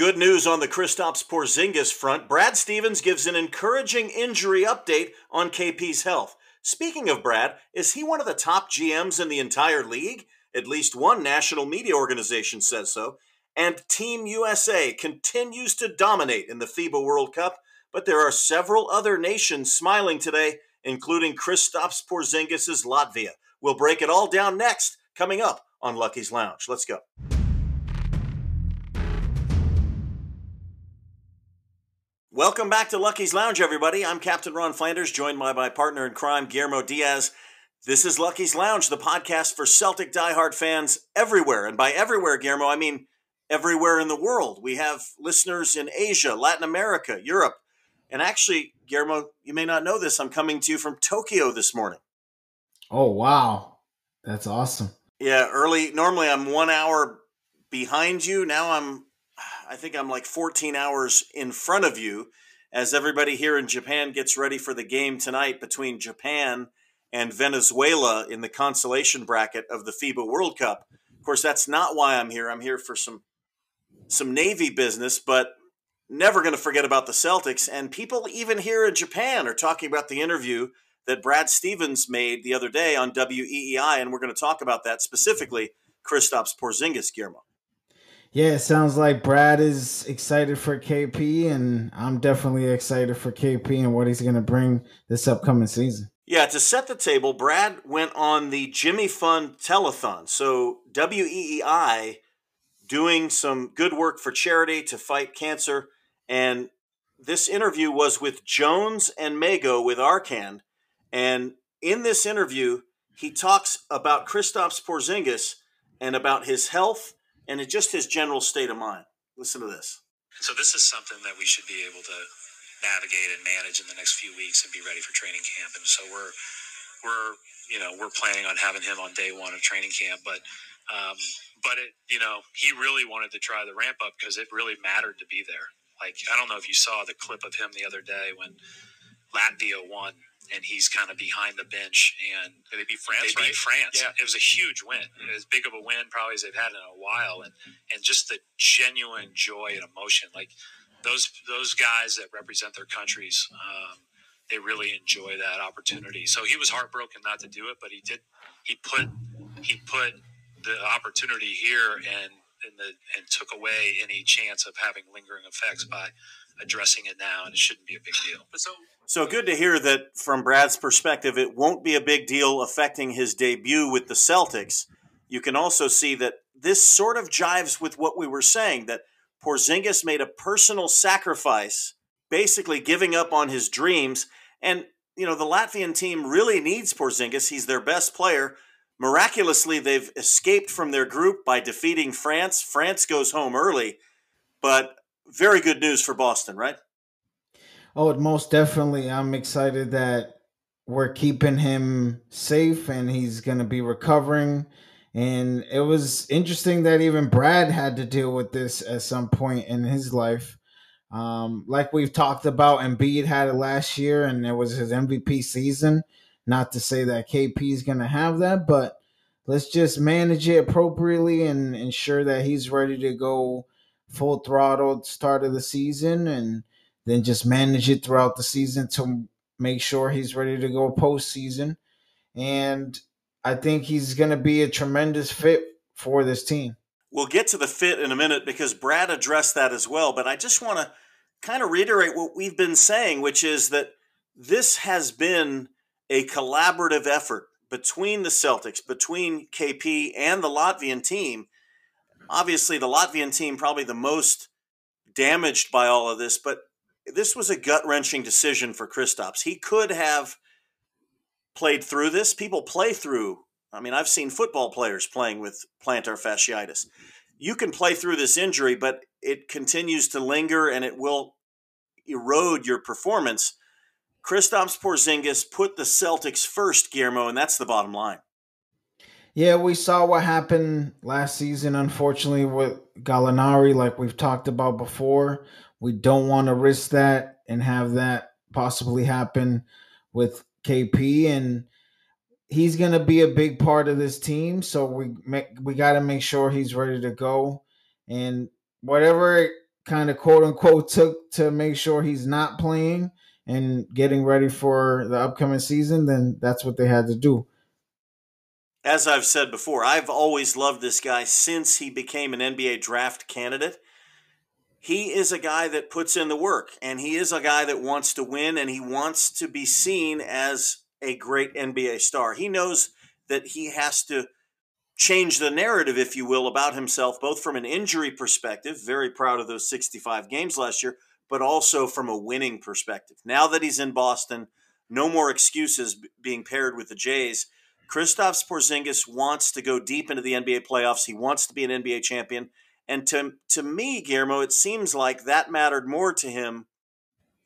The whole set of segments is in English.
Good news on the Kristaps Porzingis front. Brad Stevens gives an encouraging injury update on KP's health. Speaking of Brad, is he one of the top GMs in the entire league? At least one national media organization says so. And Team USA continues to dominate in the FIBA World Cup, but there are several other nations smiling today, including Kristaps Porzingis' Latvia. We'll break it all down next, coming up on Lucky's Lounge. Let's go. Welcome back to Lucky's Lounge, everybody. I'm Captain Ron Flanders, joined by my partner in crime, Guillermo Diaz. This is Lucky's Lounge, the podcast for Celtic diehard fans everywhere. And by everywhere, Guillermo, I mean everywhere in the world. We have listeners in Asia, Latin America, Europe. And actually, Guillermo, you may not know this. I'm coming to you from Tokyo this morning. Oh, wow. That's awesome. Yeah, early. Normally, I'm one hour behind you. Now I'm I think I'm like 14 hours in front of you as everybody here in Japan gets ready for the game tonight between Japan and Venezuela in the consolation bracket of the FIBA World Cup. Of course, that's not why I'm here. I'm here for some some Navy business, but never going to forget about the Celtics. And people even here in Japan are talking about the interview that Brad Stevens made the other day on WEEI, and we're going to talk about that specifically. Kristaps Porzingis, Guillermo. Yeah, it sounds like Brad is excited for KP, and I'm definitely excited for KP and what he's going to bring this upcoming season. Yeah, to set the table, Brad went on the Jimmy Fund Telethon. So, WEEI doing some good work for charity to fight cancer. And this interview was with Jones and Mego with Arcand. And in this interview, he talks about Kristaps Porzingis and about his health and just his general state of mind. Listen to this. So this is something that we should be able to navigate and manage in the next few weeks and be ready for training camp. And so we're we're you know we're planning on having him on day one of training camp, but um, but it you know he really wanted to try the ramp up because it really mattered to be there. Like I don't know if you saw the clip of him the other day when Latvia won and he's kind of behind the bench. And they beat France. They beat France. Yeah. it was a huge win. As big of a win probably as they've had in a while, and and just the genuine joy and emotion. Like those those guys that represent their countries, um, they really enjoy that opportunity. So he was heartbroken not to do it, but he did. He put he put the opportunity here and and, the, and took away any chance of having lingering effects by addressing it now, and it shouldn't be a big deal. But so so good to hear that from Brad's perspective, it won't be a big deal affecting his debut with the Celtics. You can also see that this sort of jives with what we were saying that Porzingis made a personal sacrifice, basically giving up on his dreams. And, you know, the Latvian team really needs Porzingis. He's their best player. Miraculously, they've escaped from their group by defeating France. France goes home early, but very good news for Boston, right? Oh, most definitely. I'm excited that we're keeping him safe and he's going to be recovering. And it was interesting that even Brad had to deal with this at some point in his life. Um, like we've talked about, Embiid had it last year and it was his MVP season. Not to say that KP is going to have that, but let's just manage it appropriately and ensure that he's ready to go full throttle start of the season and then just manage it throughout the season to make sure he's ready to go postseason. And I think he's going to be a tremendous fit for this team. We'll get to the fit in a minute because Brad addressed that as well. But I just want to kind of reiterate what we've been saying, which is that this has been a collaborative effort between the Celtics, between KP and the Latvian team. Obviously, the Latvian team probably the most damaged by all of this, but this was a gut wrenching decision for Kristaps. He could have played through this. People play through. I mean, I've seen football players playing with plantar fasciitis. You can play through this injury, but it continues to linger and it will erode your performance. Kristaps Porzingis put the Celtics first, Guillermo, and that's the bottom line. Yeah, we saw what happened last season, unfortunately, with Gallinari, like we've talked about before. We don't want to risk that and have that possibly happen with KP and he's going to be a big part of this team so we we got to make sure he's ready to go and whatever kind of quote unquote took to make sure he's not playing and getting ready for the upcoming season, then that's what they had to do. As I've said before, I've always loved this guy since he became an NBA draft candidate. He is a guy that puts in the work, and he is a guy that wants to win, and he wants to be seen as a great NBA star. He knows that he has to change the narrative, if you will, about himself, both from an injury perspective, very proud of those 65 games last year, but also from a winning perspective. Now that he's in Boston, no more excuses being paired with the Jays Kristaps Porzingis wants to go deep into the NBA playoffs. He wants to be an NBA champion. And to, to me, Guillermo, it seems like that mattered more to him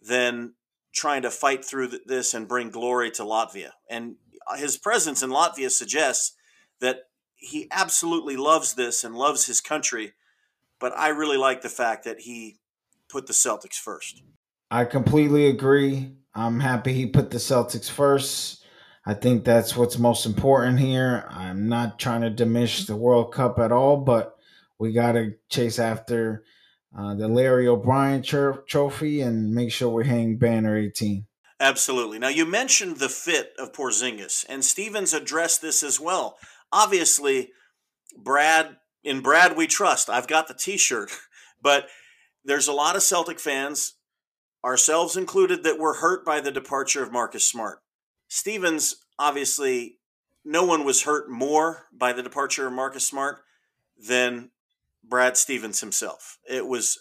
than trying to fight through this and bring glory to Latvia. And uh, his presence in Latvia suggests that he absolutely loves this and loves his country. But I really like the fact that he put the Celtics first. I completely agree. I'm happy he put the Celtics first. I think that's what's most important here. I'm not trying to diminish the World Cup at all, but we got to chase after uh, the Larry O'Brien trophy and make sure we hang banner 18. Absolutely. Now, you mentioned the fit of Porzingis, and Stevens addressed this as well. Obviously, Brad, in Brad we trust. I've got the t shirt, but there's a lot of Celtic fans, ourselves included, that were hurt by the departure of Marcus Smart. Stevens, obviously, no one was hurt more by the departure of Marcus Smart than Brad Stevens himself. It was,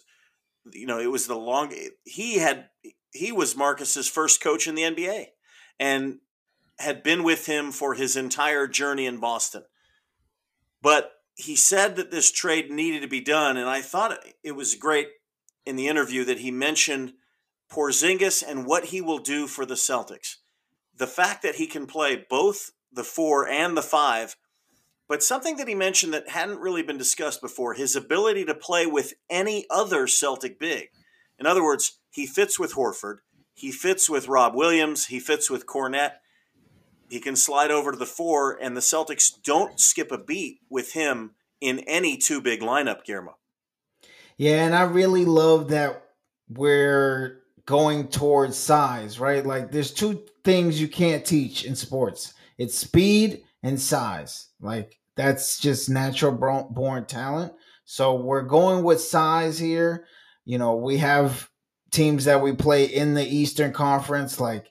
you know, it was the long, he had, he was Marcus's first coach in the NBA and had been with him for his entire journey in Boston. But he said that this trade needed to be done. And I thought it was great in the interview that he mentioned Porzingis and what he will do for the Celtics the fact that he can play both the four and the five, but something that he mentioned that hadn't really been discussed before his ability to play with any other Celtic big. In other words, he fits with Horford, he fits with Rob Williams, he fits with Kornet. He can slide over to the four, and the Celtics don't skip a beat with him in any two big lineup, Guillermo. Yeah, and I really love that we're going towards size, right? Like there's two things you can't teach in sports. It's speed and size. Like that's just natural born talent. So we're going with size here. You know, we have teams that we play in the Eastern Conference, like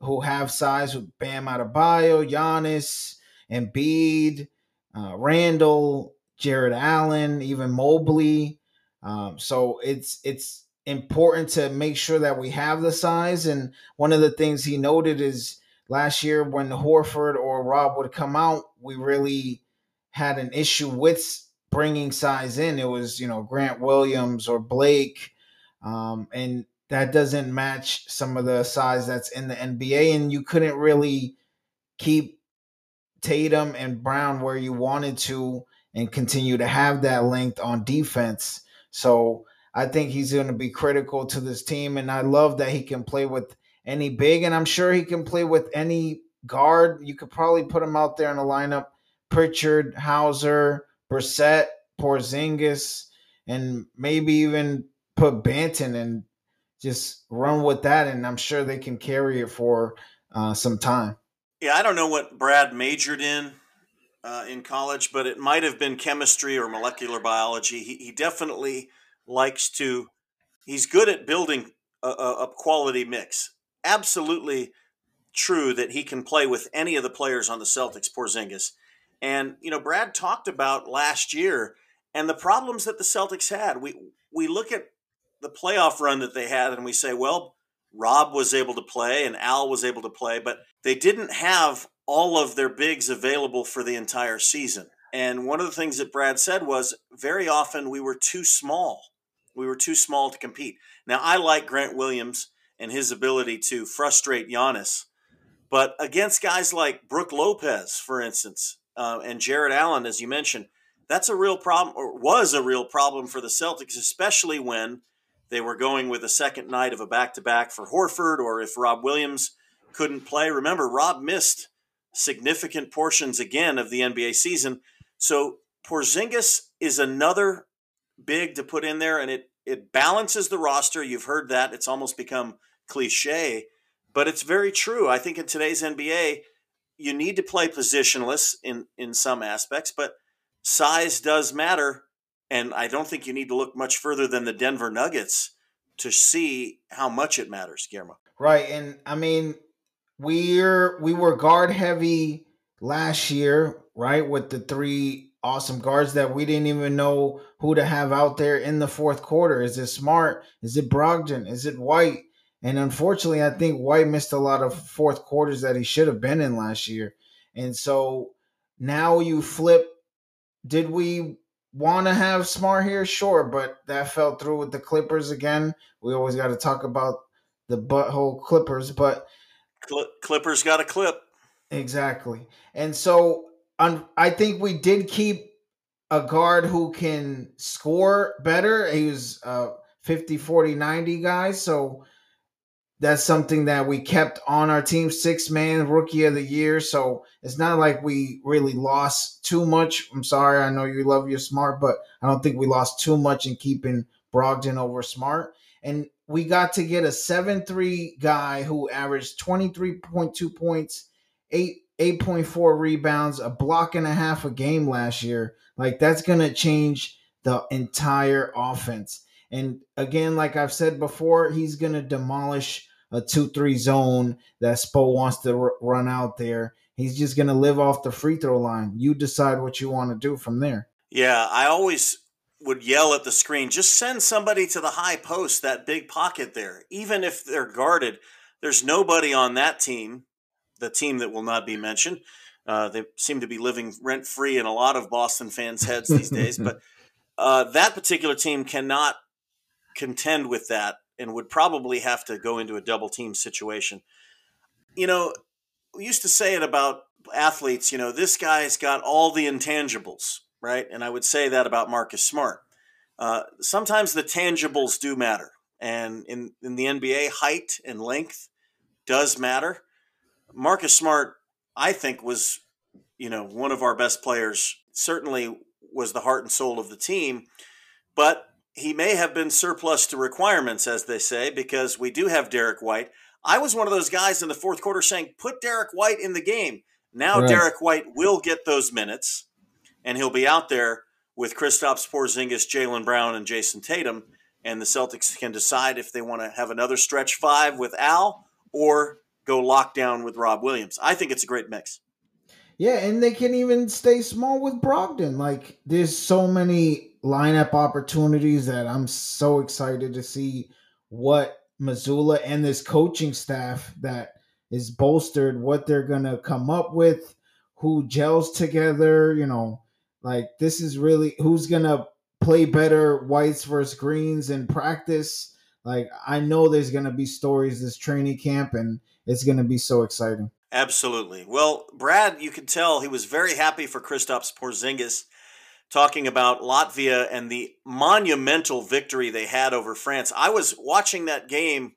who have size with Bam Adebayo, Giannis, Embiid, uh, Randle, Jarrett Allen, even Mobley. Um, so it's it's important to make sure that we have the size. And one of the things he noted is last year when Horford or Rob would come out, we really had an issue with bringing size in. It was, you know, Grant Williams or Blake. Um, and that doesn't match some of the size that's in the NBA. And you couldn't really keep Tatum and Brown where you wanted to and continue to have that length on defense. So I think he's going to be critical to this team, and I love that he can play with any big, and I'm sure he can play with any guard. You could probably put him out there in the lineup: Pritchard, Hauser, Brissett, Porzingis, and maybe even put Banton and just run with that. And I'm sure they can carry it for uh, some time. Yeah, I don't know what Brad majored in uh, in college, but it might have been chemistry or molecular biology. He, he definitely likes to, he's good at building a, a, quality mix. Absolutely true that he can play with any of the players on the Celtics, Porzingis. And, you know, Brad talked about last year and the problems that the Celtics had. We, we look at the playoff run that they had and we say, well, Rob was able to play and Al was able to play, but they didn't have all of their bigs available for the entire season. And one of the things that Brad said was very often we were too small we were too small to compete. Now, I like Grant Williams and his ability to frustrate Giannis, but against guys like Brook Lopez, for instance, uh, and Jarrett Allen, as you mentioned, that's a real problem, or was a real problem for the Celtics, especially when they were going with a second night of a back to back for Horford, or if Rob Williams couldn't play. Remember, Rob missed significant portions again of the NBA season. So Porzingis is another big to put in there, and it it balances the roster. You've heard that. It's almost become cliche, but it's very true. I think in today's NBA, you need to play positionless in in some aspects, but size does matter. And I don't think you need to look much further than the Denver Nuggets to see how much it matters, Guillermo. Right, and I mean, we're we were guard heavy last year, right, with the three awesome guards that we didn't even know who to have out there in the fourth quarter. Is it Smart? Is it Brogdon? Is it White? And unfortunately, I think White missed a lot of fourth quarters that he should have been in last year. And so now you flip. Did we want to have Smart here? Sure, but that fell through with the Clippers again. We always got to talk about the butthole Clippers, but Clippers got a clip. Exactly. And so I think we did keep a guard who can score better. He was uh 50 40 90 guys, so that's something that we kept on our team. Six man rookie of the year. So it's not like we really lost too much. I'm sorry. I know you love your smart but i don't think we lost too much in keeping brogdon over smart. And we got to get a 7-3 guy who averaged 23.2 points 8 8.4 rebounds, a block and a half a game last year. Like that's going to change the entire offense. And again, like I've said before, he's going to demolish a 2 3 zone that Spo wants to r- run out there. He's just going to live off the free throw line. You decide what you want to do from there. Yeah, I always would yell at the screen just send somebody to the high post, that big pocket there. Even if they're guarded, there's nobody on that team the team that will not be mentioned. Uh, they seem to be living rent free in a lot of Boston fans' heads these days, but uh, that particular team cannot contend with that and would probably have to go into a double team situation. You know, we used to say it about athletes, you know, this guy's got all the intangibles, right? And I would say that about Marcus Smart. Uh, sometimes the tangibles do matter. And in, in the NBA, height and length does matter. Marcus Smart, I think, was you know one of our best players. Certainly was the heart and soul of the team, but he may have been surplus to requirements, as they say, because we do have Derrick White. I was one of those guys in the fourth quarter saying, "Put Derrick White in the game." Now right. Derrick White will get those minutes, and he'll be out there with Kristaps Porzingis, Jaylen Brown, and Jayson Tatum, and the Celtics can decide if they want to have another stretch five with Al or go lock down with Rob Williams. I think it's a great mix. Yeah, and they can even stay small with Brogdon. Like there's so many lineup opportunities that I'm so excited to see what Mazzulla and this coaching staff that is bolstered, what they're gonna come up with, who gels together, you know, like this is really who's gonna play better whites versus greens in practice. Like I know there's gonna be stories this training camp and it's going to be so exciting. Absolutely. Well, Brad, you can tell he was very happy for Kristaps Porzingis talking about Latvia and the monumental victory they had over France. I was watching that game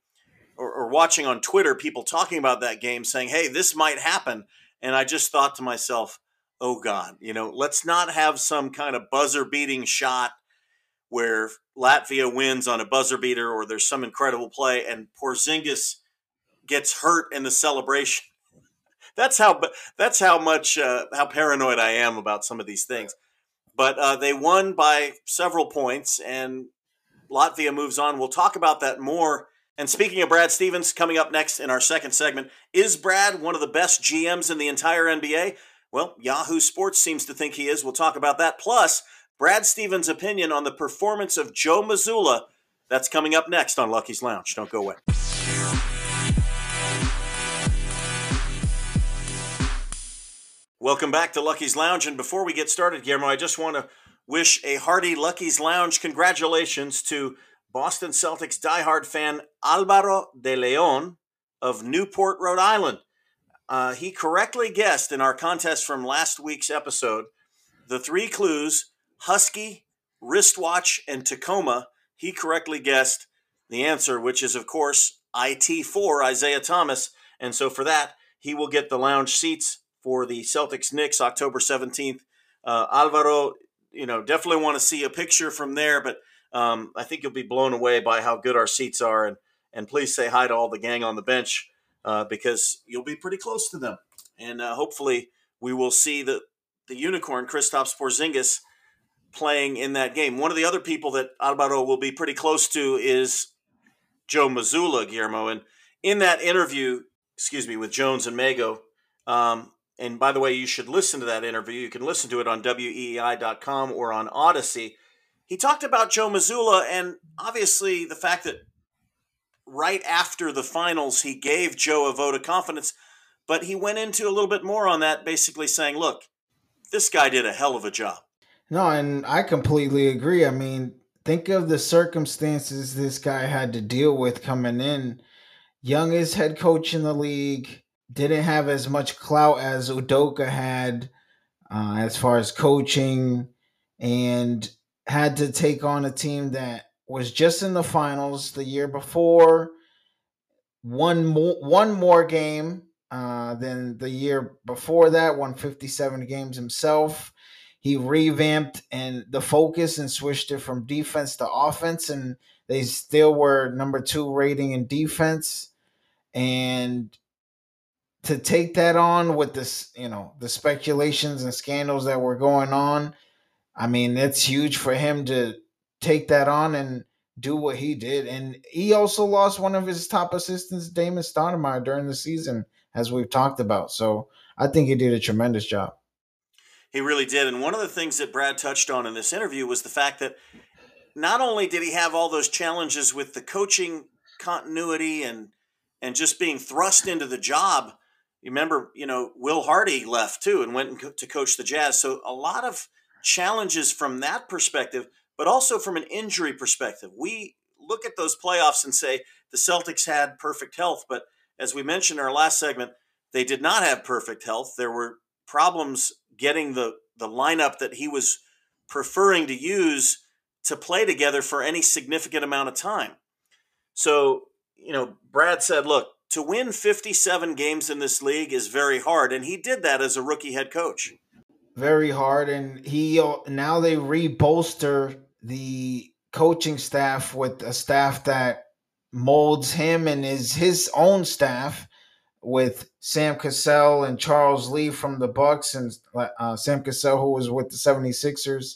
or, or, watching on Twitter people talking about that game saying, hey, this might happen. And I just thought to myself, oh God, you know, let's not have some kind of buzzer beating shot where Latvia wins on a buzzer beater or there's some incredible play and Porzingis gets hurt in the celebration. that's how that's how much uh, how paranoid I am about some of these things. But uh, they won by several points, and Latvia moves on. We'll talk about that more. And speaking of Brad Stevens, coming up next in our second segment, is Brad one of the best GMs in the entire NBA? Well, Yahoo Sports seems to think he is. We'll talk about that. Plus, Brad Stevens' opinion on the performance of Joe Mazzulla. That's coming up next on Lucky's Lounge. Don't go away. Welcome back to Lucky's Lounge. And before we get started, Guillermo, I just want to wish a hearty Lucky's Lounge congratulations to Boston Celtics diehard fan Alvaro de Leon of Newport, Rhode Island. Uh, he correctly guessed in our contest from last week's episode the three clues Husky, wristwatch, and Tacoma. He correctly guessed the answer, which is, of course, IT4 Isaiah Thomas. And so for that, he will get the lounge seats for the Celtics Knicks October 17th. Uh, Alvaro, you know, definitely want to see a picture from there, but Um, I think you'll be blown away by how good our seats are. And, and please say hi to all the gang on the bench uh, because you'll be pretty close to them. And uh, hopefully we will see the, the unicorn, Kristaps Porzingis, playing in that game. One of the other people that Alvaro will be pretty close to is Joe Mazzulla, Guillermo. And in that interview, excuse me, with Jones and Mego, um, and by the way, you should listen to that interview. You can listen to it on weei.com or on Audacy. He talked about Joe Mazzulla and obviously the fact that right after the finals, he gave Joe a vote of confidence, but he went into a little bit more on that, basically saying, look, this guy did a hell of a job. No, and I completely agree. I mean, think of the circumstances this guy had to deal with coming in. Youngest head coach in the league, didn't have as much clout as Udoka had uh, as far as coaching, and had to take on a team that was just in the finals the year before. One more, one more game uh, than the year before that. Won 57 games himself he revamped and the focus and switched it from defense to offense and they still were number two rating in defense and to take that on with this you know the speculations and scandals that were going on i mean it's huge for him to take that on and do what he did and he also lost one of his top assistants damon stoudamire during the season as we've talked about so i think he did a tremendous job he really did. And one of the things that Brad touched on in this interview was the fact that not only did he have all those challenges with the coaching continuity and and just being thrust into the job. You remember, you know, Will Hardy left too and went to coach the Jazz. So a lot of challenges from that perspective, but also from an injury perspective. We look at those playoffs and say the Celtics had perfect health, but as we mentioned in our last segment, they did not have perfect health. There were problems getting the the lineup that he was preferring to use to play together for any significant amount of time. So, you know, Brad said, look, to win 57 games in this league is very hard and he did that as a rookie head coach. Very hard and he now they rebolster the coaching staff with a staff that molds him and is his own staff with Sam Cassell and Charles Lee from the Bucks and uh, Sam Cassell who was with the 76ers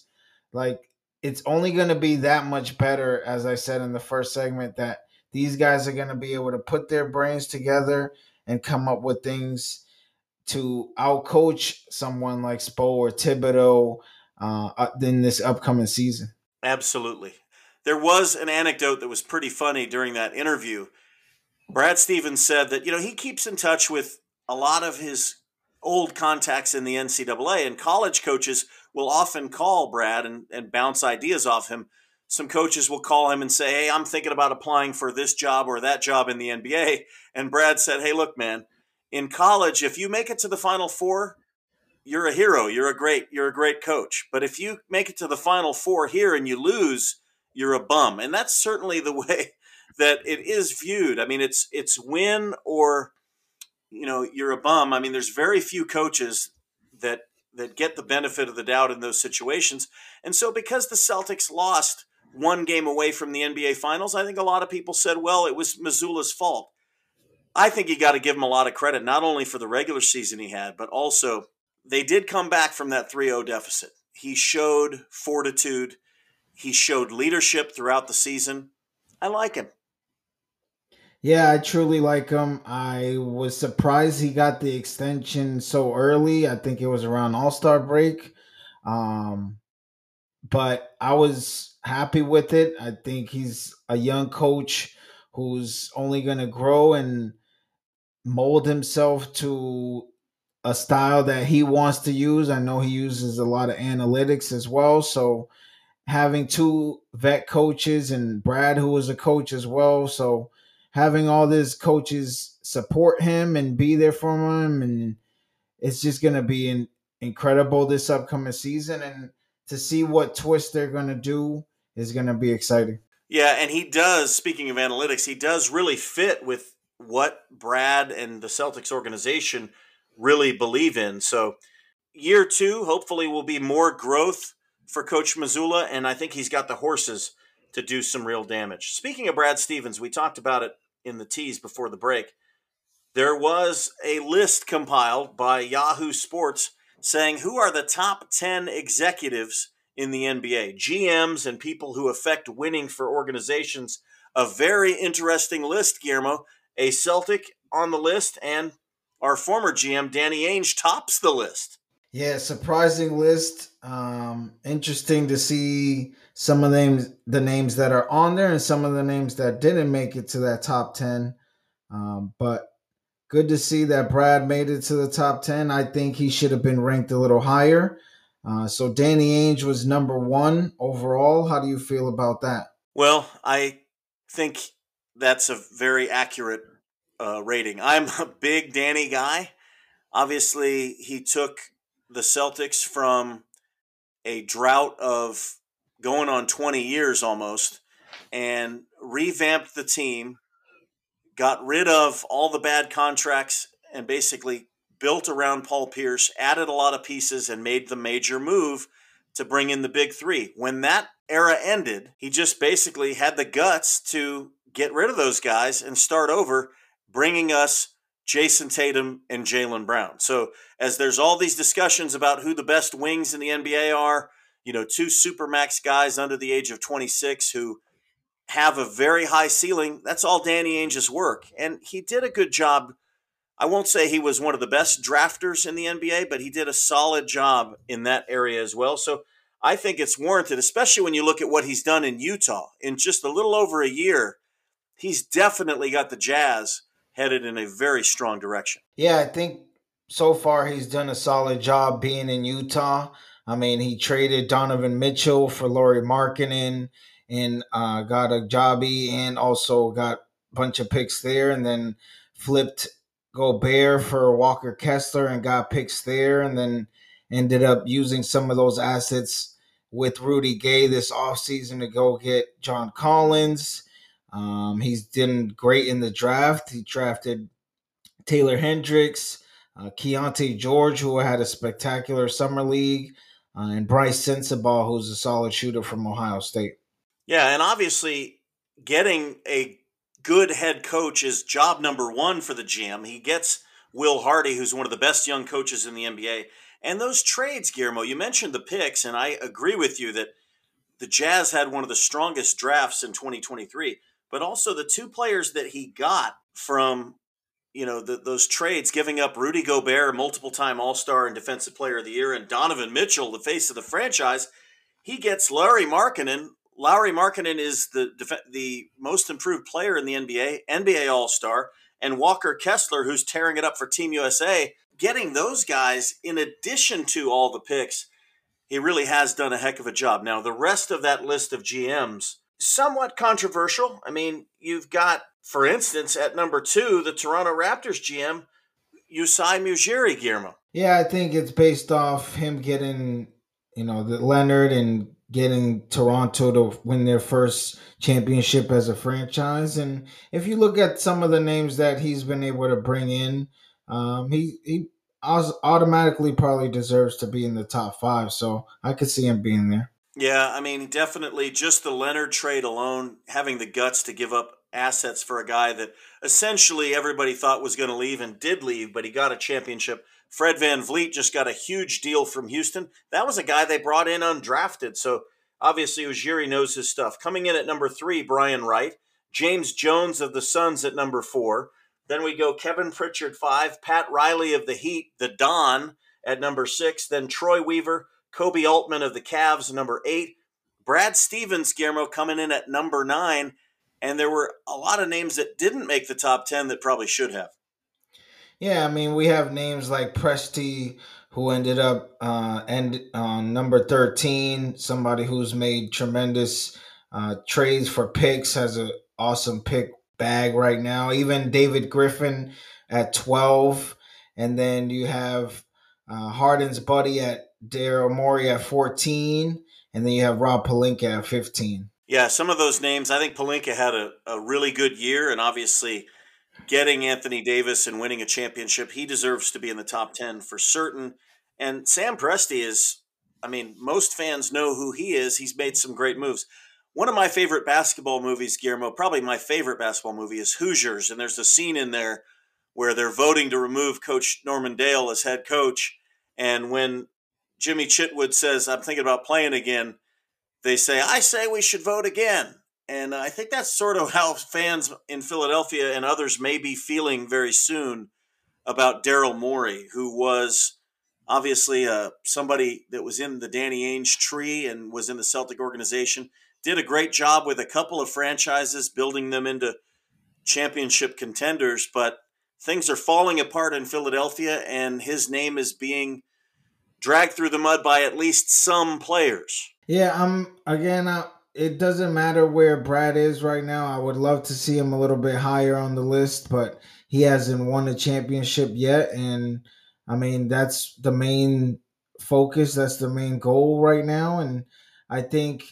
like it's only going to be that much better as I said in the first segment that these guys are going to be able to put their brains together and come up with things to outcoach someone like Spo or Thibodeau uh, uh, in this upcoming season. Absolutely. There was an anecdote that was pretty funny during that interview Brad Stevens said that, you know, he keeps in touch with a lot of his old contacts in the NCAA, and college coaches will often call Brad and, and bounce ideas off him. Some coaches will call him and say, Hey, I'm thinking about applying for this job or that job in the NBA. And Brad said, Hey, look, man, in college, if you make it to the Final Four, you're a hero. You're a great, you're a great coach. But if you make it to the Final Four here and you lose, you're a bum. And that's certainly the way that it is viewed. I mean, it's it's win or you know you're a bum. I mean, there's very few coaches that that get the benefit of the doubt in those situations. And so, because the Celtics lost one game away from the NBA Finals, I think a lot of people said, "Well, it was Mazzulla's fault." I think you got to give him a lot of credit, not only for the regular season he had, but also they did come back from that 3 0 deficit. He showed fortitude, he showed leadership throughout the season. I like him. Yeah, I truly like him. I was surprised he got the extension so early. I think it was around All Star break. Um, but I was happy with it. I think he's a young coach who's only going to grow and mold himself to a style that he wants to use. I know he uses a lot of analytics as well. So having two vet coaches and Brad, who was a coach as well. So having all these coaches support him and be there for him and it's just going to be in, incredible this upcoming season and to see what twist they're going to do is going to be exciting yeah and he does speaking of analytics he does really fit with what brad and the celtics organization really believe in so year two hopefully will be more growth for coach mazzulla and i think he's got the horses to do some real damage. Speaking of Brad Stevens, we talked about it in the tease before the break. There was a list compiled by Yahoo Sports saying who are the top 10 executives in the NBA, GMs and people who affect winning for organizations. A very interesting list, Guillermo. A Celtic on the list, and our former GM, Danny Ainge, tops the list. Yeah, surprising list. Um, interesting to see some of the names, the names that are on there, and some of the names that didn't make it to that top ten. Um, but good to see that Brad made it to the top ten. I think he should have been ranked a little higher. Uh, so Danny Ainge was number one overall. How do you feel about that? Well, I think that's a very accurate uh, rating. I'm a big Danny guy. Obviously, he took the Celtics from a drought of going on 20 years almost and revamped the team, got rid of all the bad contracts, and basically built around Paul Pierce, added a lot of pieces, and made the major move to bring in the big three. When that era ended, he just basically had the guts to get rid of those guys and start over, bringing us Jayson Tatum and Jaylen Brown. So as there's all these discussions about who the best wings in the NBA are, you know, two supermax guys under the age of 26 who have a very high ceiling. That's all Danny Ainge's work, and he did a good job. I won't say he was one of the best drafters in the NBA, but he did a solid job in that area as well. So I think it's warranted, especially when you look at what he's done in Utah in just a little over a year. He's definitely got the Jazz headed in a very strong direction. Yeah, I think so far he's done a solid job being in Utah. I mean, he traded Donovan Mitchell for Lauri Markkanen and uh, got Agbaji and also got a bunch of picks there and then flipped Gobert for Walker Kessler and got picks there and then ended up using some of those assets with Rudy Gay this offseason to go get John Collins um, he's done great in the draft. He drafted Taylor Hendricks, uh, Keyonte George, who had a spectacular summer league, uh, and Brice Sensabaugh, who's a solid shooter from Ohio State. Yeah, and obviously getting a good head coach is job number one for the GM. He gets Will Hardy, who's one of the best young coaches in the NBA. And those trades, Guillermo, you mentioned the picks, and I agree with you that the Jazz had one of the strongest drafts in 2023 but also the two players that he got from you know the, those trades, giving up Rudy Gobert, multiple time All Star and Defensive Player of the Year, and Donovan Mitchell, the face of the franchise. He gets Larry Markkanen. Lauri Markkanen is the the most improved player in the NBA, NBA All Star, and Walker Kessler, who's tearing it up for Team USA. Getting those guys in addition to all the picks, he really has done a heck of a job. Now, the rest of that list of GMs somewhat controversial. I mean, you've got, for instance, at number two, the Toronto Raptors GM, Masai Ujiri, Guillermo. Yeah, I think it's based off him getting, you know, the Leonard and getting Toronto to win their first championship as a franchise. And if you look at some of the names that he's been able to bring in, um, he he automatically probably deserves to be in the top five. So I could see him being there. Yeah, I mean, definitely just the Leonard trade alone, having the guts to give up assets for a guy that essentially everybody thought was going to leave and did leave, but he got a championship. Fred VanVleet just got a huge deal from Houston. That was a guy they brought in undrafted. So obviously Ujiri knows his stuff. Coming in at number three, Brian Wright. James Jones of the Suns at number four. Then we go Kevin Pritchard, five. Pat Riley of the Heat, the Don at number six. Then Troy Weaver, Koby Altman of the Cavs, number eight. Brad Stevens, Guillermo, coming in at number nine. And there were a lot of names that didn't make the top 10 that probably should have. Yeah, I mean, we have names like Presti, who ended up uh, end on number 13, somebody who's made tremendous uh, trades for picks, has an awesome pick bag right now. Even David Griffin at 12. And then you have uh, Harden's buddy at Daryl Morey at 14, and then you have Rob Pelinka at 15. Yeah, some of those names. I think Pelinka had a, a really good year, and obviously getting Anthony Davis and winning a championship, he deserves to be in the top 10 for certain. And Sam Presti is, I mean, most fans know who he is. He's made some great moves. one of my favorite basketball movies, Guillermo, probably my favorite basketball movie is Hoosiers. And there's a scene in there where they're voting to remove Coach Norman Dale as head coach. And when Jimmy Chitwood says, I'm thinking about playing again, they say, I say we should vote again. And I think that's sort of how fans in Philadelphia and others may be feeling very soon about Daryl Morey, who was obviously uh, somebody that was in the Danny Ainge tree and was in the Celtic organization. Did a great job with a couple of franchises, building them into championship contenders, but things are falling apart in Philadelphia, and his name is being dragged through the mud by at least some players. Yeah, I'm again. I, it doesn't matter where Brad is right now. I would love to see him a little bit higher on the list, but he hasn't won a championship yet, and I mean that's the main focus. That's the main goal right now, and I think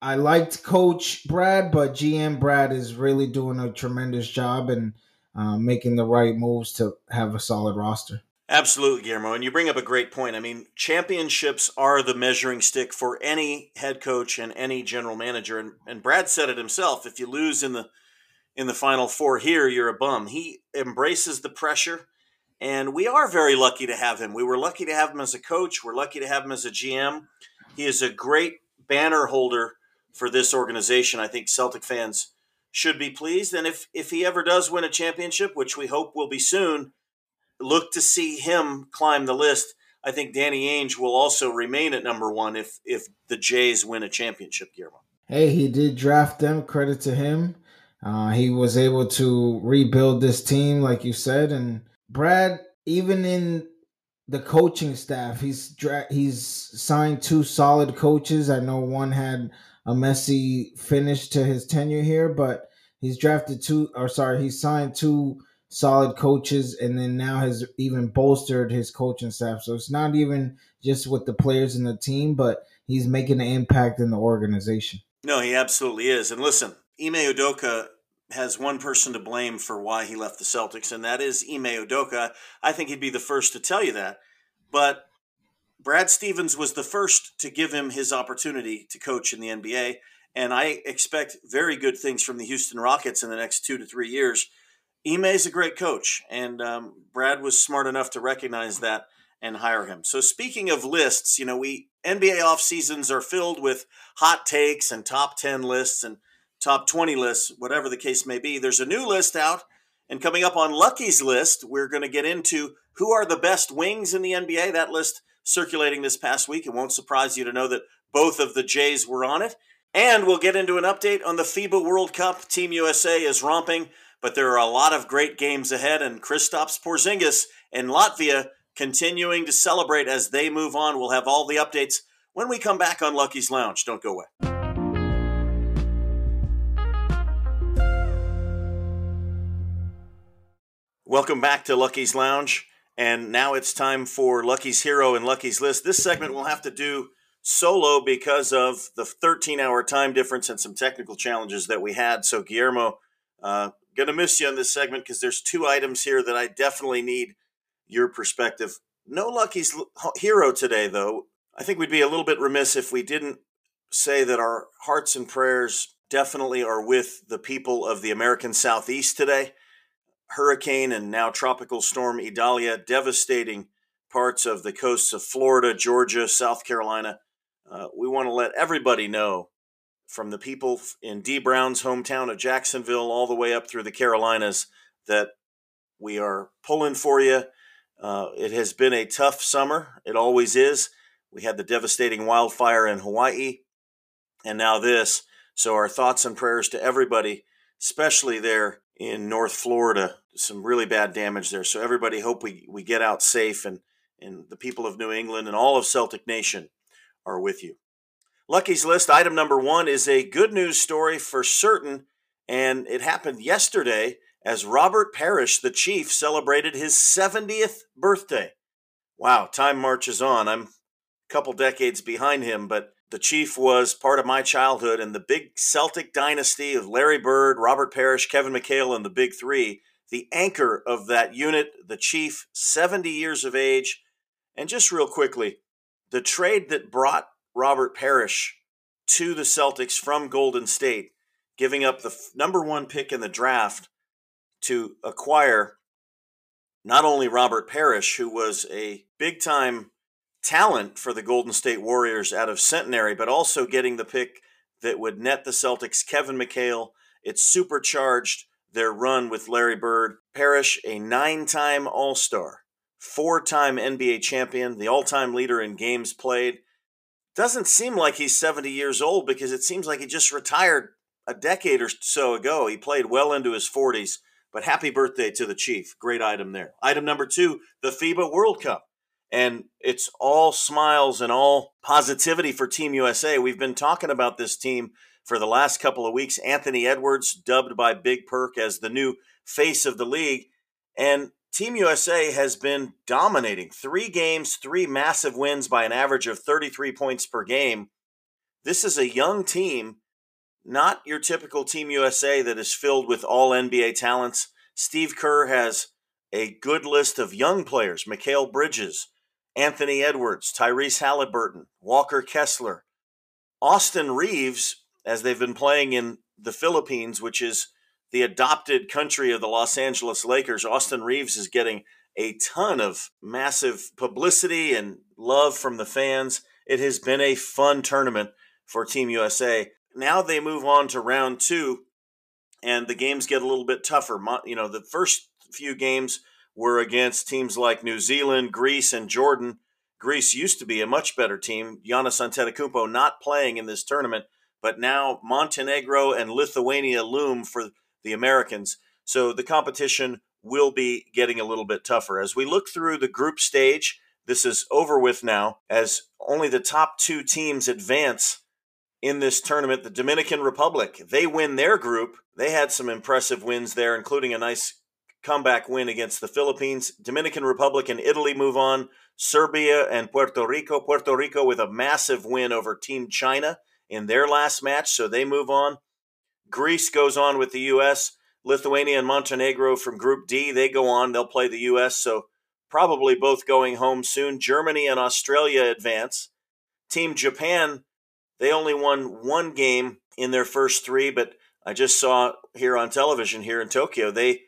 I liked Coach Brad, but GM Brad is really doing a tremendous job and uh, making the right moves to have a solid roster. Absolutely, Guillermo. And you bring up a great point. I mean, championships are the measuring stick for any head coach and any general manager. And, and Brad said it himself. If you lose in the in the final four here, you're a bum. He embraces the pressure, and we are very lucky to have him. We were lucky to have him as a coach. We're lucky to have him as a GM. He is a great banner holder for this organization. I think Celtic fans should be pleased. And if if he ever does win a championship, which we hope will be soon look to see him climb the list. I think Danny Ainge will also remain at number one if if the Jays win a championship, Guillermo. Hey, he did draft them. Credit to him. Uh, he was able to rebuild this team, like you said. And Brad, even in the coaching staff, he's dra- he's signed two solid coaches. I know one had a messy finish to his tenure here, but he's drafted two, or sorry, he signed two solid coaches, and then now has even bolstered his coaching staff. So it's not even just with the players in the team, but he's making an impact in the organization. No, he absolutely is. And listen, Ime has one person to blame for why he left the Celtics, and that is Ime. I think he'd be the first to tell you that. But Brad Stevens was the first to give him his opportunity to coach in the NBA, and I expect very good things from the Houston Rockets in the next two to three years. Ime is a great coach, and um, Brad was smart enough to recognize that and hire him. So speaking of lists, you know, we NBA off seasons are filled with hot takes and top 10 lists and top 20 lists, whatever the case may be. There's a new list out and coming up on Lucky's list, we're going to get into who are the best wings in the NBA. That list circulating this past week. It won't surprise you to know that both of the Jays were on it. And we'll get into an update on the FIBA World Cup. Team USA is romping but there are a lot of great games ahead, and Kristaps Porzingis and Latvia continuing to celebrate as they move on. We'll have all the updates when we come back on Lucky's Lounge. Don't go away. Welcome back to Lucky's Lounge. And now it's time for Lucky's Hero and Lucky's List. This segment we'll have to do solo because of the 13 hour time difference and some technical challenges that we had. So, Guillermo, uh, Gonna miss you on this segment because there's two items here that I definitely need your perspective. No Lucky's hero today, though. I think we'd be a little bit remiss if we didn't say that our hearts and prayers definitely are with the people of the American Southeast today. Hurricane and now tropical storm Idalia devastating parts of the coasts of Florida, Georgia, South Carolina. Uh, we want to let everybody know from the people in D. Brown's hometown of Jacksonville all the way up through the Carolinas that we are pulling for you. Uh, it has been a tough summer. It always is. We had the devastating wildfire in Hawaii, and now this. So, our thoughts and prayers to everybody, especially there in North Florida. Some really bad damage there. So, everybody, hope we, we get out safe, and, and the people of New England and all of Celtic Nation are with you. Lucky's List item number one is a good news story for certain, and it happened yesterday as Robert Parish, the Chief, celebrated his 70th birthday. Wow, time marches on. I'm a couple decades behind him, but the Chief was part of my childhood and the big Celtic dynasty of Larry Bird, Robert Parish, Kevin McHale, and the Big Three. The anchor of that unit, the Chief, 70 years of age. And just real quickly, the trade that brought Robert Parish to the Celtics from Golden State, giving up the number one pick in the draft to acquire not only Robert Parish, who was a big time talent for the Golden State Warriors out of Centenary, but also getting the pick that would net the Celtics Kevin McHale. It supercharged their run with Larry Bird. Parish, a nine time All Star, four time NBA champion, the all time leader in games played. Doesn't seem like he's 70 years old because it seems like he just retired a decade or so ago. He played well into his 40s, but happy birthday to the Chief. Great item there. Item number two the FIBA World Cup. And it's all smiles and all positivity for Team USA. We've been talking about this team for the last couple of weeks. Anthony Edwards, dubbed by Big Perk as the new face of the league. And Team USA has been dominating. Three games, three massive wins by an average of 33 points per game. This is a young team, not your typical Team USA that is filled with all NBA talents. Steve Kerr has a good list of young players Mikal Bridges, Anthony Edwards, Tyrese Halliburton, Walker Kessler, Austin Reaves, as they've been playing in the Philippines, which is the adopted country of the Los Angeles Lakers. Austin Reaves is getting a ton of massive publicity and love from the fans. It has been a fun tournament for Team USA. Now they move on to round two, and the games get a little bit tougher. You know, the first few games were against teams like New Zealand, Greece, and Jordan. Greece used to be a much better team. Giannis Antetokounmpo not playing in this tournament, but now Montenegro and Lithuania loom for the Americans. So the competition will be getting a little bit tougher. As we look through the group stage, this is over with now, as only the top two teams advance in this tournament. The Dominican Republic, they win their group. They had some impressive wins there, including a nice comeback win against the Philippines. Dominican Republic and Italy move on. Serbia and Puerto Rico. Puerto Rico with a massive win over Team China in their last match, so they move on. Greece goes on with the U.S. Lithuania and Montenegro from Group D, they go on. They'll play the U.S., so probably both going home soon. Germany and Australia advance. Team Japan, they only won one game in their first three, but I just saw here on television here in Tokyo, they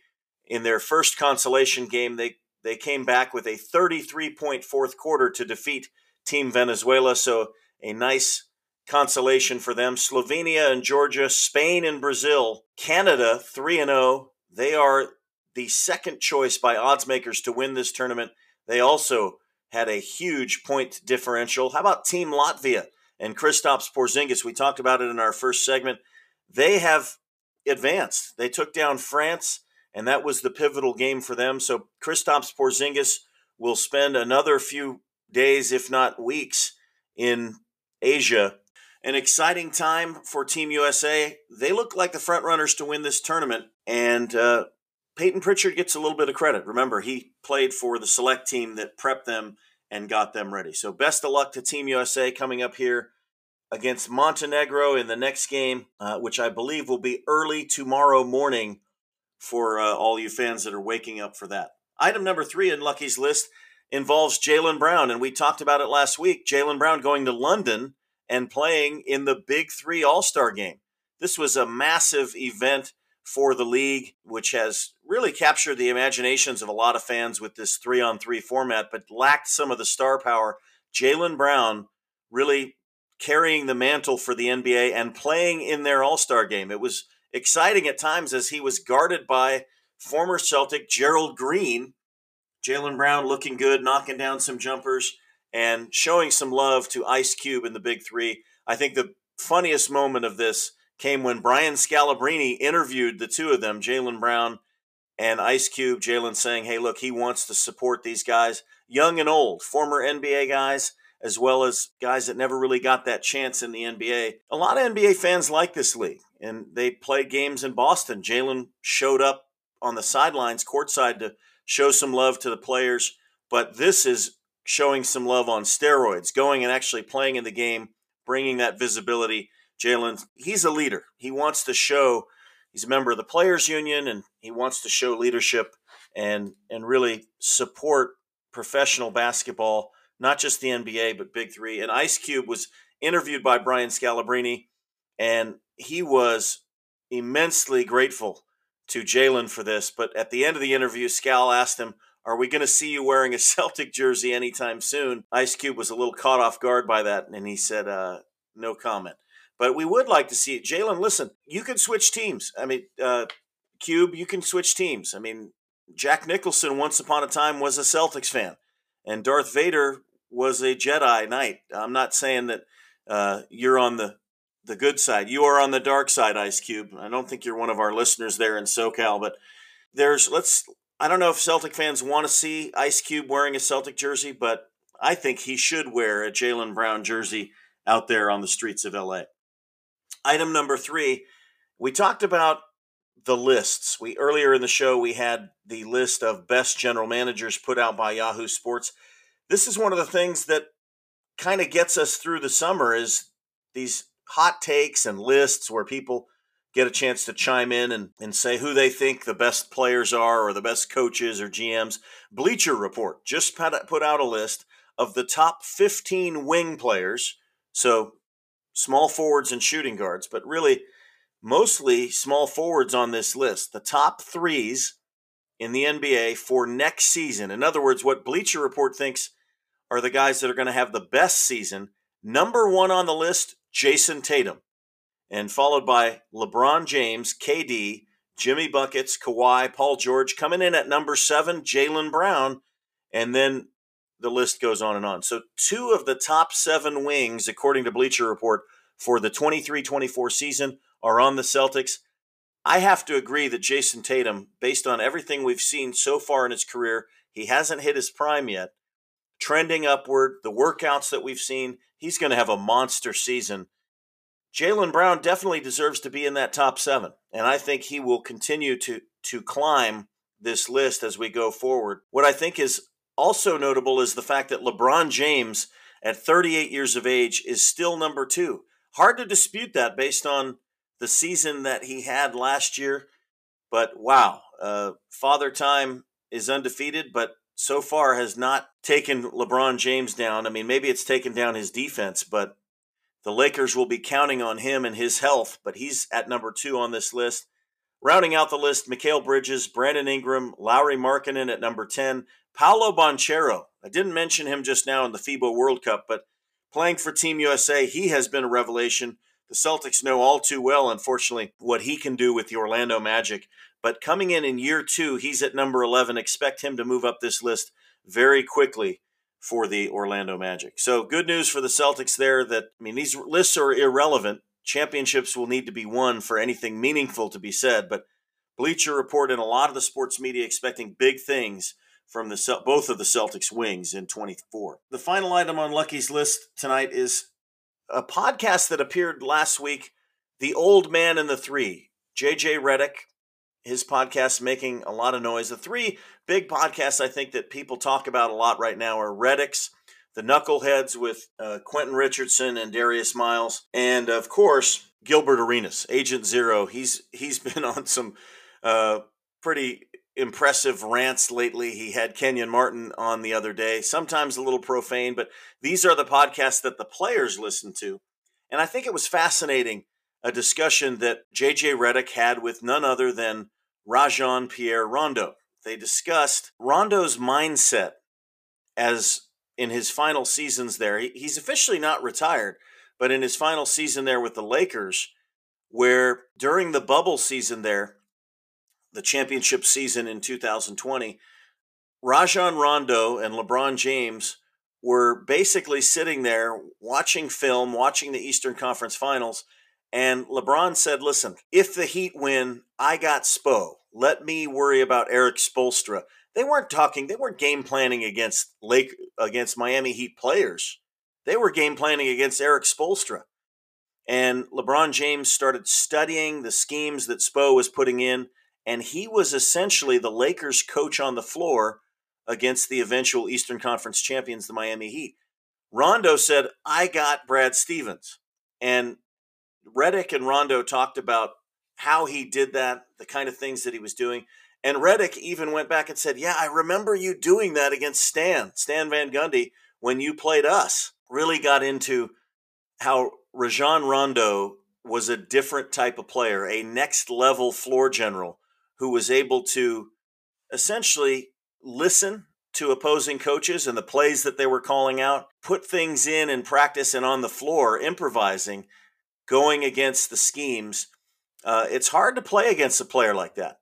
in their first consolation game, they they came back with a 33 point fourth quarter to defeat Team Venezuela. So a nice consolation for them. Slovenia and Georgia, Spain and Brazil, Canada 3 and 0. They are the second choice by odds makers to win this tournament. They also had a huge point differential. How about Team Latvia and Kristaps Porzingis? We talked about it in our first segment. They have advanced. They took down France and that was the pivotal game for them. So Kristaps Porzingis will spend another few days, if not weeks, in Asia. An exciting time for Team USA. They look like the front runners to win this tournament, and uh, Payton Pritchard gets a little bit of credit. Remember, he played for the select team that prepped them and got them ready. So best of luck to Team USA coming up here against Montenegro in the next game, uh, which I believe will be early tomorrow morning for uh, all you fans that are waking up for that. Item number three in Lucky's list involves Jaylen Brown, and we talked about it last week. Jaylen Brown going to London and playing in the Big Three All Star game. This was a massive event for the league, which has really captured the imaginations of a lot of fans with this three on three format, but lacked some of the star power. Jaylen Brown really carrying the mantle for the NBA and playing in their All Star game. It was exciting at times as he was guarded by former Celtic Gerald Green. Jaylen Brown looking good, knocking down some jumpers, and showing some love to Ice Cube in the Big Three. I think the funniest moment of this came when Brian Scalabrine interviewed the two of them, Jaylen Brown and Ice Cube. Jaylen saying, hey, look, he wants to support these guys, young and old, former NBA guys, as well as guys that never really got that chance in the NBA. A lot of NBA fans like this league and they played games in Boston. Jaylen showed up on the sidelines, courtside, to show some love to the players. But this is showing some love on steroids, going and actually playing in the game, bringing that visibility. Jaylen, he's a leader. He wants to show he's a member of the Players Union and he wants to show leadership and and really support professional basketball, not just the NBA, but Big Three. And Ice Cube was interviewed by Brian Scalabrine, and he was immensely grateful to Jaylen for this. But at the end of the interview, Scal asked him, Are we going to see you wearing a Celtic jersey anytime soon? Ice Cube was a little caught off guard by that, and he said, uh, No comment. But we would like to see it. Jaylen, listen, you can switch teams. I mean, uh, Cube, you can switch teams. I mean, Jack Nicholson once upon a time was a Celtics fan, and Darth Vader was a Jedi Knight. I'm not saying that uh, you're on the the good side. You are on the dark side, Ice Cube. I don't think you're one of our listeners there in SoCal, but there's let's. I don't know if Celtic fans want to see Ice Cube wearing a Celtic jersey, but I think he should wear a Jaylen Brown jersey out there on the streets of LA. Item number three, we talked about the lists. We earlier in the show we had the list of best general managers put out by Yahoo Sports. This is one of the things that kind of gets us through the summer is these hot takes and lists where people get a chance to chime in and, and say who they think the best players are or the best coaches or GMs. Bleacher Report just put out a list of the top 15 wing players. So small forwards and shooting guards, but really mostly small forwards on this list. The top threes in the NBA for next season. In other words, what Bleacher Report thinks are the guys that are going to have the best season. Number one on the list, Jayson Tatum, and followed by LeBron James, KD, Jimmy Buckets, Kawhi, Paul George. Coming in at number seven, Jaylen Brown, and then the list goes on and on. So, two of the top seven wings, according to Bleacher Report, for the 23 24 season are on the Celtics. I have to agree that Jayson Tatum, based on everything we've seen so far in his career, he hasn't hit his prime yet. Trending upward, the workouts that we've seen, he's going to have a monster season. Jaylen Brown definitely deserves to be in that top seven, and I think he will continue to to climb this list as we go forward. What I think is also notable is the fact that LeBron James, at 38 years of age, is still number two. Hard to dispute that based on the season that he had last year. But wow, uh, Father Time is undefeated, but so far has not taken LeBron James down. I mean, maybe it's taken down his defense, but the Lakers will be counting on him and his health. But he's at number two on this list. Rounding out the list, Mikal Bridges, Brandon Ingram, Lauri Markkanen at number 10, Paolo Banchero. I didn't mention him just now in the FIBA World Cup, but playing for Team USA, he has been a revelation. The Celtics know all too well, unfortunately, what he can do with the Orlando Magic. But coming in in year two, he's at number 11. Expect him to move up this list very quickly for the Orlando Magic. So good news for the Celtics there that, I mean, these lists are irrelevant. Championships will need to be won for anything meaningful to be said. But Bleacher Report and a lot of the sports media expecting big things from the both of the Celtics wings in 24. The final item on Lucky's list tonight is a podcast that appeared last week, The Old Man and the Three. JJ Redick, his podcast making a lot of noise. The three big podcasts I think that people talk about a lot right now are Redick's, The Knuckleheads with uh, Quentin Richardson and Darius Miles, and of course Gilbert Arenas, Agent Zero. He's he's been on some uh, pretty impressive rants lately. He had Kenyon Martin on the other day, sometimes a little profane, but these are the podcasts that the players listen to. And I think it was fascinating a discussion that JJ Redick had with none other than Rajon Pierre Rondo. They discussed Rondo's mindset as in his final seasons there. He's officially not retired, but in his final season there with the Lakers, where during the bubble season there, the championship season in 2020, Rajon Rondo and LeBron James were basically sitting there watching film, watching the Eastern Conference Finals. And LeBron said, Listen, if the Heat win, I got Spo. Let me worry about Erik Spoelstra. They weren't talking, they weren't game planning against Lake against Miami Heat players. They were game planning against Erik Spoelstra. And LeBron James started studying the schemes that Spo was putting in and he was essentially the Lakers coach on the floor against the eventual Eastern Conference champions, the Miami Heat. Rondo said, I got Brad Stevens. And Redick and Rondo talked about how he did that, the kind of things that he was doing. And Redick even went back and said, Yeah, I remember you doing that against Stan, Stan Van Gundy, when you played us. Really got into how Rajon Rondo was a different type of player, a next level floor general who was able to essentially listen to opposing coaches and the plays that they were calling out, put things in in practice and on the floor, improvising, going against the schemes. Uh, it's hard to play against a player like that.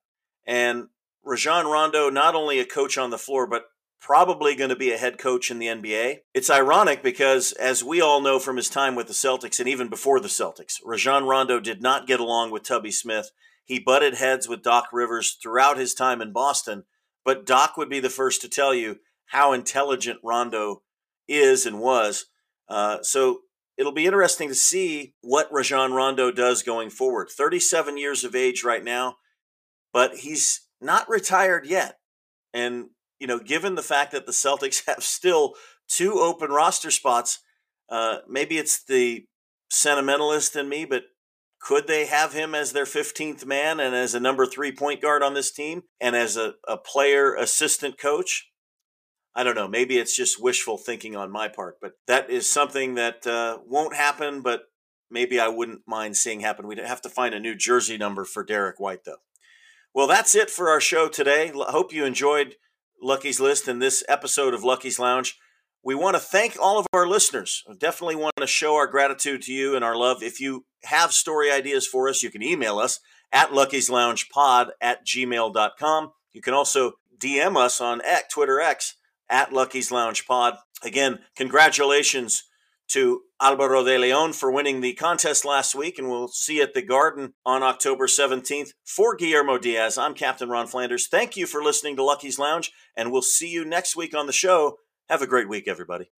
And Rajon Rondo, not only a coach on the floor, but probably going to be a head coach in the NBA. It's ironic because, as we all know from his time with the Celtics and even before the Celtics, Rajon Rondo did not get along with Tubby Smith. He butted heads with Doc Rivers throughout his time in Boston, but Doc would be the first to tell you how intelligent Rondo is and was. Uh, so it'll be interesting to see what Rajon Rondo does going forward. 37 years of age right now, but he's not retired yet. And you know, given the fact that the Celtics have still two open roster spots, uh, maybe it's the sentimentalist in me, but could they have him as their 15th man and as a number three point guard on this team and as a, a player assistant coach? I don't know. Maybe it's just wishful thinking on my part, but that is something that uh, won't happen, but maybe I wouldn't mind seeing happen. We'd have to find a new jersey number for Derrick White, though. Well, that's it for our show today. I hope you enjoyed Lucky's List and this episode of Lucky's Lounge. We want to thank all of our listeners. We definitely want to show our gratitude to you and our love. If you have story ideas for us, you can email us at Lucky's Lounge Pod at gmail.com. You can also DM us on X, Twitter X at Lucky's Lounge Pod. Again, congratulations to Alvaro de Leon for winning the contest last week, and we'll see you at the Garden on October 17th. For Guillermo Diaz, I'm Captain Ron Flanders. Thank you for listening to Lucky's Lounge, and we'll see you next week on the show. Have a great week, everybody.